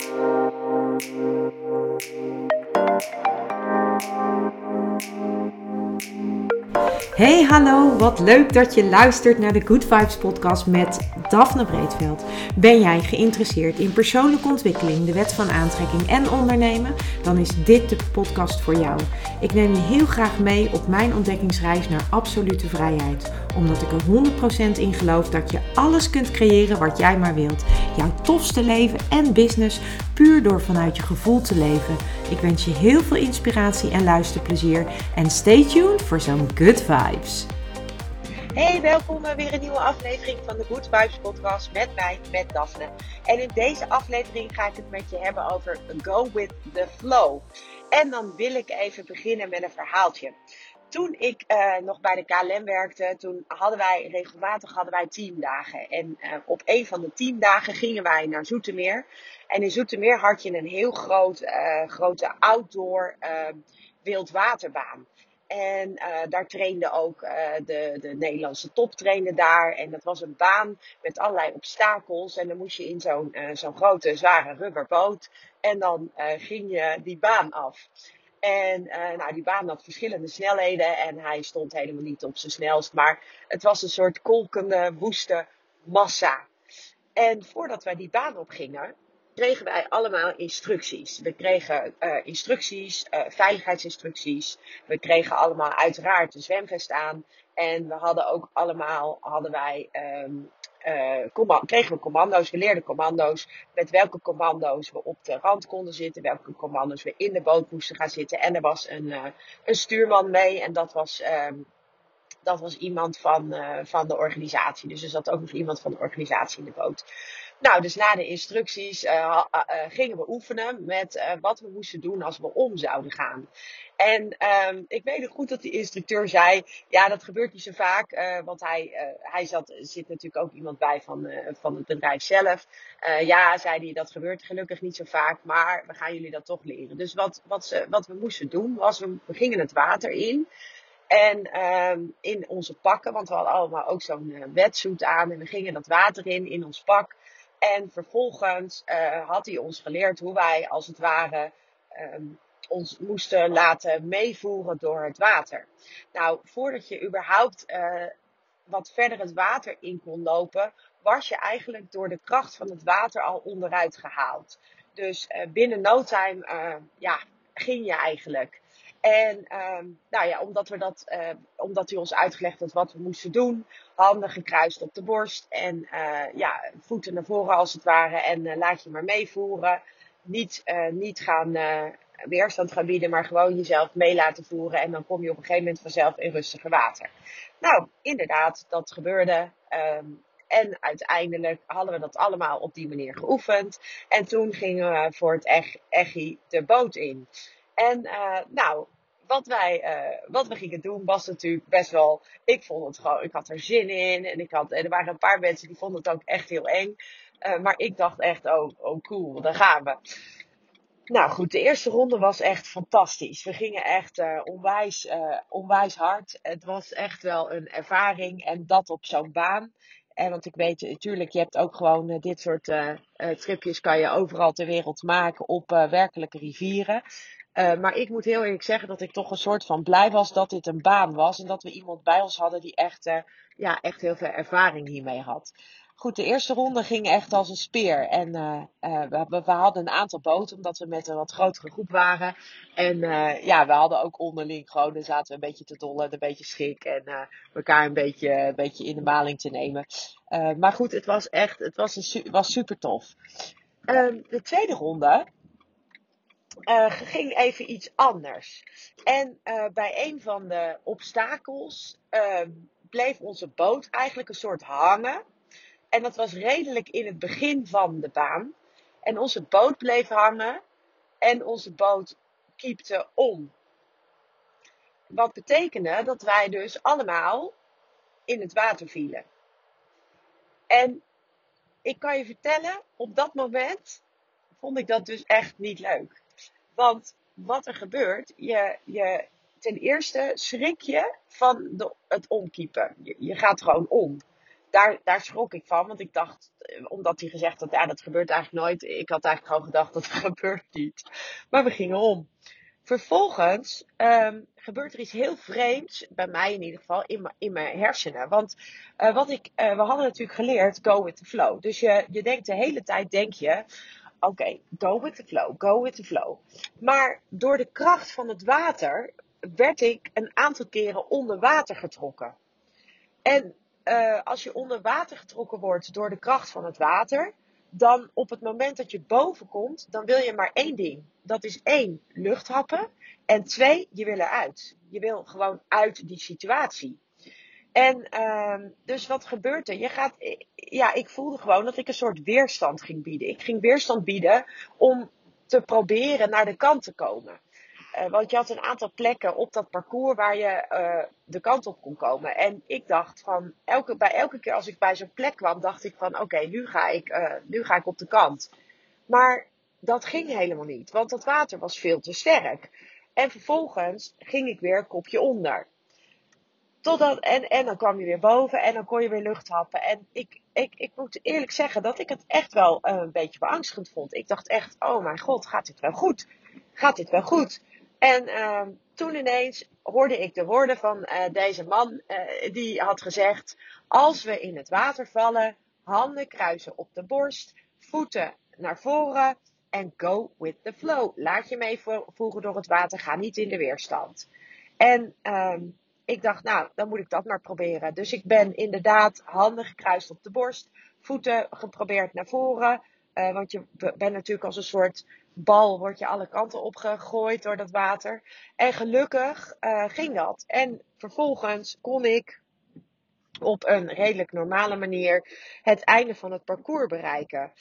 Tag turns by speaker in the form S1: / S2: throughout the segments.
S1: You. Hey hallo, wat leuk dat je luistert naar de Good Vibes podcast met Daphne Breedveld. Ben jij geïnteresseerd in persoonlijke ontwikkeling, de wet van aantrekking en ondernemen? Dan is dit de podcast voor jou. Ik neem je heel graag mee op mijn ontdekkingsreis naar absolute vrijheid. Omdat ik er 100% in geloof dat je alles kunt creëren wat jij maar wilt. Jouw tofste leven en business puur door vanuit je gevoel te leven. Ik wens je heel veel inspiratie en luisterplezier. En stay tuned voor zo'n good
S2: Hey, welkom bij weer een nieuwe aflevering van de Good Vibes podcast met mij, met Daphne. En in deze aflevering ga ik het met je hebben over Go With The Flow. En dan wil ik even beginnen met een verhaaltje. Toen ik uh, nog bij de KLM werkte, toen hadden wij regelmatig hadden wij teamdagen. En uh, op een van de teamdagen gingen wij naar Zoetermeer. En in Zoetermeer had je een heel groot, uh, grote outdoor wildwaterbaan. En uh, daar trainde ook uh, de, de Nederlandse top trainde daar. En dat was een baan met allerlei obstakels. En dan moest je in zo'n uh, zo'n grote, zware rubberboot. En dan ging je die baan af. En nou, die baan had verschillende snelheden. En hij stond helemaal niet op zijn snelst. Maar het was een soort kolkende, woeste massa. En voordat wij die baan opgingen, kregen wij allemaal instructies. We kregen uh, instructies, uh, veiligheidsinstructies. We kregen allemaal uiteraard een zwemvest aan. En we hadden ook allemaal, hadden wij, um, uh, kregen we commando's, geleerde commando's. Met welke commando's we op de rand konden zitten. Welke commando's we in de boot moesten gaan zitten. En er was een, een stuurman mee. En dat was... Um, dat was iemand van, uh, van de organisatie. Dus er zat ook nog iemand van de organisatie in de boot. Nou, dus na de instructies uh, uh, gingen we oefenen met wat we moesten doen als we om zouden gaan. En um, ik weet nog goed dat de instructeur zei: Ja, dat gebeurt niet zo vaak. want hij, hij zat, zit natuurlijk ook iemand bij van, van het bedrijf zelf. ja, zei hij, dat gebeurt gelukkig niet zo vaak. Maar we gaan jullie dat toch leren. Dus wat, wat, ze, wat we moesten doen was: we gingen het water in. En um, in onze pakken, want we hadden allemaal ook zo'n uh, wetsuit aan. En we gingen dat water in, in ons pak. En vervolgens uh, had hij ons geleerd hoe wij als het ware um, ons moesten laten meevoeren door het water. Nou, voordat je überhaupt uh, wat verder het water in kon lopen, was je eigenlijk door de kracht van het water al onderuit gehaald. Dus binnen no time, ja, ging je eigenlijk. En um, nou ja, omdat, we dat, uh, omdat hij ons uitgelegd had wat we moesten doen, handen gekruist op de borst en uh, ja, voeten naar voren als het ware en uh, laat je maar meevoeren. Niet, niet gaan weerstand gaan bieden, maar gewoon jezelf mee laten voeren en dan kom je op een gegeven moment vanzelf in rustiger water. Nou, inderdaad, dat gebeurde. Um, en uiteindelijk hadden we dat allemaal op die manier geoefend. En toen gingen we voor het ech, echi de boot in. En nou, wat wij, uh, wat we gingen doen was natuurlijk best wel. Ik vond het gewoon, ik had er zin in. En, ik had, en er waren een paar mensen die vonden het ook echt heel eng. Uh, maar ik dacht echt, oh, oh cool, daar gaan we. Nou goed, de eerste ronde was echt fantastisch. We gingen echt uh, onwijs, onwijs hard. Het was echt wel een ervaring. En dat op zo'n baan. En want ik weet, natuurlijk, je hebt ook gewoon dit soort tripjes kan je overal ter wereld maken op werkelijke rivieren. Uh, maar ik moet heel eerlijk zeggen dat ik toch een soort van blij was dat dit een baan was. En dat we iemand bij ons hadden die echt, uh, ja, echt heel veel ervaring hiermee had. Goed, de eerste ronde ging echt als een speer. En uh, we, we, hadden een aantal boten, omdat we met een wat grotere groep waren. En ja, we hadden ook onderling gewoon, dan zaten we een beetje te dollen, een beetje schik. En elkaar een beetje, een beetje in de maling te nemen. maar goed, het was echt, het was, een, was super tof. Ehm, de tweede ronde, uh, ging even iets anders. En uh, bij een van de obstakels uh, bleef onze boot eigenlijk een soort hangen. En dat was redelijk in het begin van de baan. En onze boot bleef hangen en onze boot kiepte om. Wat betekende dat wij dus allemaal in het water vielen. En ik kan je vertellen, op dat moment vond ik dat dus echt niet leuk. Want wat er gebeurt, je, je, ten eerste schrik je van de, het omkiepen. Je, je gaat gewoon om. daar, daar schrok ik van, want ik dacht, eh, omdat hij gezegd had, ja, dat gebeurt eigenlijk nooit. Ik had eigenlijk gewoon gedacht, dat gebeurt niet. Maar we gingen om. Vervolgens um, gebeurt er iets heel vreemds, bij mij in ieder geval, in, in mijn hersenen. Want uh, wat ik, uh, we hadden natuurlijk geleerd, go with the flow. Dus je, je denkt de hele tijd, denk je, oké, go with the flow, go with the flow. Maar door de kracht van het water werd ik een aantal keren onder water getrokken. En uh, als je onder water getrokken wordt door de kracht van het water, dan op het moment dat je boven komt, dan wil je maar één ding. Dat is één, lucht happen. En twee, je wil eruit. Je wil gewoon uit die situatie. En uh, dus wat gebeurt er? Je gaat, ja, ik voelde gewoon dat ik een soort weerstand ging bieden. Ik ging weerstand bieden om te proberen naar de kant te komen. Uh, want je had een aantal plekken op dat parcours waar je uh, de kant op kon komen. En ik dacht van, elke, bij elke keer als ik bij zo'n plek kwam, dacht ik van, oké, nu, ga ik, uh, nu ga ik op de kant. Maar dat ging helemaal niet, want dat water was veel te sterk. En vervolgens ging ik weer kopje onder. Totdat, en, en dan kwam je weer boven en dan kon je weer lucht happen. En ik, ik, ik moet eerlijk zeggen dat ik het echt wel een beetje beangstigend vond. Ik dacht echt, oh mijn god, gaat dit wel goed? Gaat dit wel goed? En uh, toen ineens hoorde ik de woorden van uh, deze man. Uh, die had gezegd: Als we in het water vallen, handen kruisen op de borst, voeten naar voren en go with the flow. Laat je meevoeren door het water, ga niet in de weerstand. En uh, ik dacht, nou, dan moet ik dat maar proberen. Dus ik ben inderdaad handen gekruist op de borst, voeten geprobeerd naar voren. Uh, want je bent natuurlijk als een soort bal word je alle kanten opgegooid door dat water. En gelukkig uh, ging dat. En vervolgens kon ik op een redelijk normale manier het einde van het parcours bereiken.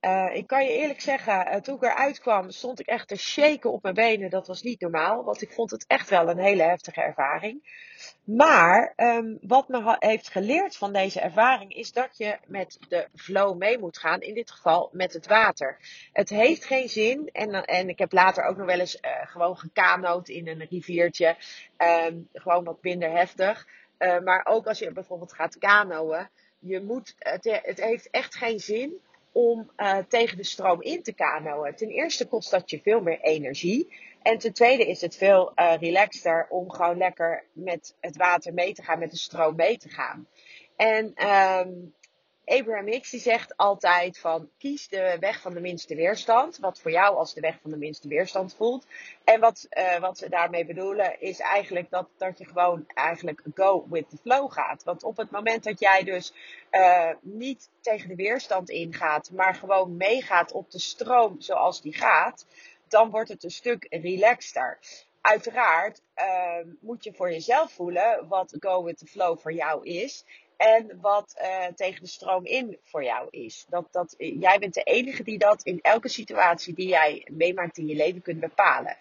S2: Uh, ik kan je eerlijk zeggen, uh, toen ik eruit kwam, stond ik echt te shaken op mijn benen. Dat was niet normaal, want ik vond het echt wel een hele heftige ervaring. Maar um, wat me heeft geleerd van deze ervaring is dat je met de flow mee moet gaan. In dit geval met het water. Het heeft geen zin. En, en ik heb later ook nog wel eens uh, gewoon gekanoot in een riviertje. Um, gewoon wat minder heftig. maar ook als je bijvoorbeeld gaat kanoën. Je moet, het, het heeft echt geen zin om uh, tegen de stroom in te kanoën. Ten eerste kost dat je veel meer energie. En ten tweede is het veel uh, relaxter om gewoon lekker met het water mee te gaan, met de stroom mee te gaan. En um, Abraham Hicks die zegt altijd van kies de weg van de minste weerstand. Wat voor jou als de weg van de minste weerstand voelt. En wat, uh, wat ze daarmee bedoelen is eigenlijk dat, dat je gewoon eigenlijk go with the flow gaat. Want op het moment dat jij dus uh, niet tegen de weerstand ingaat, maar gewoon meegaat op de stroom zoals die gaat, dan wordt het een stuk relaxter uiteraard uh, moet je voor jezelf voelen wat go with the flow voor jou is. En wat uh, tegen de stroom in voor jou is. Dat, dat, jij bent de enige die dat in elke situatie die jij meemaakt in je leven kunt bepalen.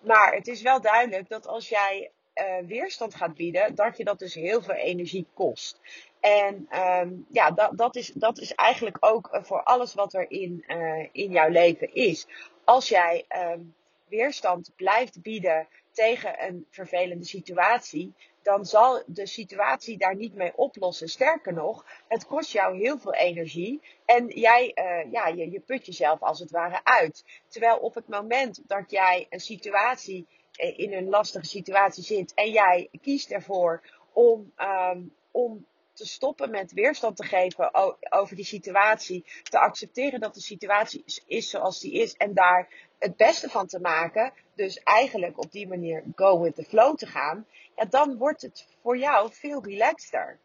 S2: Maar het is wel duidelijk dat als jij uh, weerstand gaat bieden, dat je dat dus heel veel energie kost. En um, ja, dat, dat, is, dat is eigenlijk ook voor alles wat er in, in jouw leven is. Als jij um, weerstand blijft bieden tegen een vervelende situatie, dan zal de situatie daar niet mee oplossen. Sterker nog, het kost jou heel veel energie en jij, uh, ja, je, je put jezelf als het ware uit. Terwijl op het moment dat jij een situatie eh, in een lastige situatie zit en jij kiest ervoor om, um, om te stoppen met weerstand te geven over die situatie, te accepteren dat de situatie is zoals die is en daar het beste van te maken, dus eigenlijk op die manier go with the flow te gaan, ja, dan wordt het voor jou veel relaxter.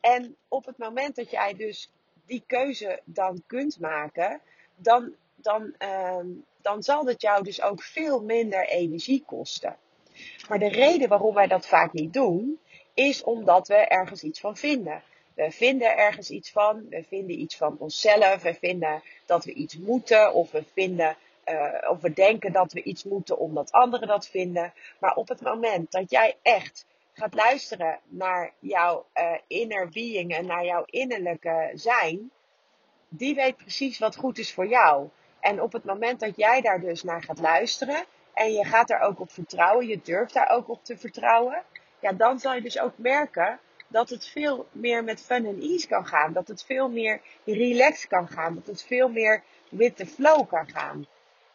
S2: En op het moment dat jij dus die keuze dan kunt maken, dan, dan, uh, dan zal het jou dus ook veel minder energie kosten. Maar de reden waarom wij dat vaak niet doen, is omdat we ergens iets van vinden. We vinden ergens iets van, we vinden iets van onszelf, we vinden dat we iets moeten of we vinden uh, of we denken dat we iets moeten omdat anderen dat vinden. Maar op het moment dat jij echt gaat luisteren naar jouw uh, inner being en naar jouw innerlijke zijn, die weet precies wat goed is voor jou. En op het moment dat jij daar dus naar gaat luisteren en je gaat daar ook op vertrouwen, je durft daar ook op te vertrouwen, ja, dan zal je dus ook merken dat het veel meer met fun en ease kan gaan. Dat het veel meer relaxed kan gaan. Dat het veel meer with the flow kan gaan.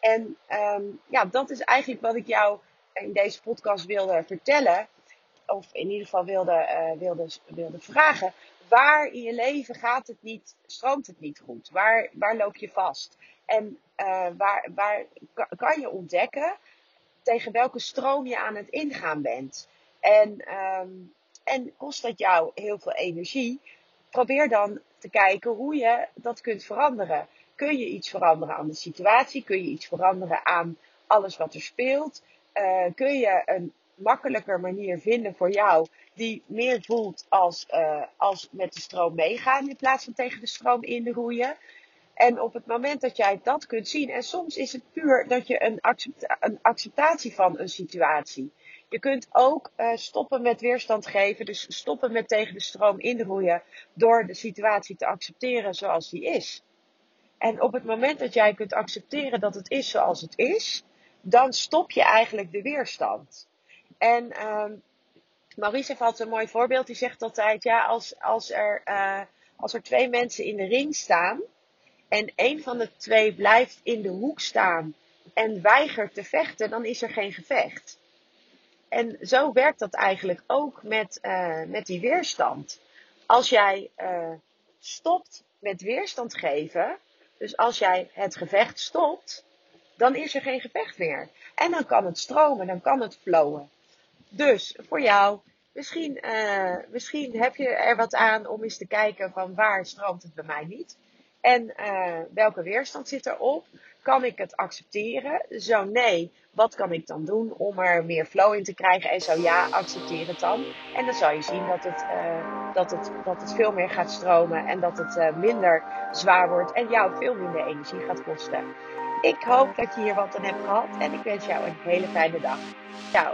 S2: En um, ja, dat is eigenlijk wat ik jou in deze podcast wilde vertellen. Of in ieder geval wilde, uh, wilde, wilde vragen. Waar in je leven gaat het niet, stroomt het niet goed? Waar, waar loop je vast? En uh, waar, waar kan je ontdekken tegen welke stroom je aan het ingaan bent? En, um, en kost dat jou heel veel energie? Probeer dan te kijken hoe je dat kunt veranderen. Kun je iets veranderen aan de situatie? Kun je iets veranderen aan alles wat er speelt? Uh, kun je een makkelijker manier vinden voor jou die meer voelt als, uh, als met de stroom meegaan in plaats van tegen de stroom in roeien? En op het moment dat jij dat kunt zien, en soms is het puur dat je een, een acceptatie van een situatie. Je kunt ook uh, stoppen met weerstand geven, dus stoppen met tegen de stroom inroeien door de situatie te accepteren zoals die is. En op het moment dat jij kunt accepteren dat het is zoals het is, dan stop je eigenlijk de weerstand. En um, Maurice heeft altijd een mooi voorbeeld. Die zegt altijd, ja, als, als, er, uh, als er twee mensen in de ring staan en een van de twee blijft in de hoek staan en weigert te vechten, dan is er geen gevecht. En zo werkt dat eigenlijk ook met, uh, met die weerstand. Als jij uh, stopt met weerstand geven, dus als jij het gevecht stopt, dan is er geen gevecht meer. En dan kan het stromen, dan kan het flowen. Dus voor jou, misschien, uh, misschien heb je er wat aan om eens te kijken van waar stroomt het bij mij niet. En uh, welke weerstand zit erop? Kan ik het accepteren? Zo nee, wat kan ik dan doen om er meer flow in te krijgen? En zo ja, accepteer het dan. En dan zal je zien dat het, uh, dat het, dat het veel meer gaat stromen en dat het uh, minder zwaar wordt en jou veel minder energie gaat kosten. Ik hoop dat je hier wat aan hebt gehad en ik wens jou een hele fijne dag. Ciao.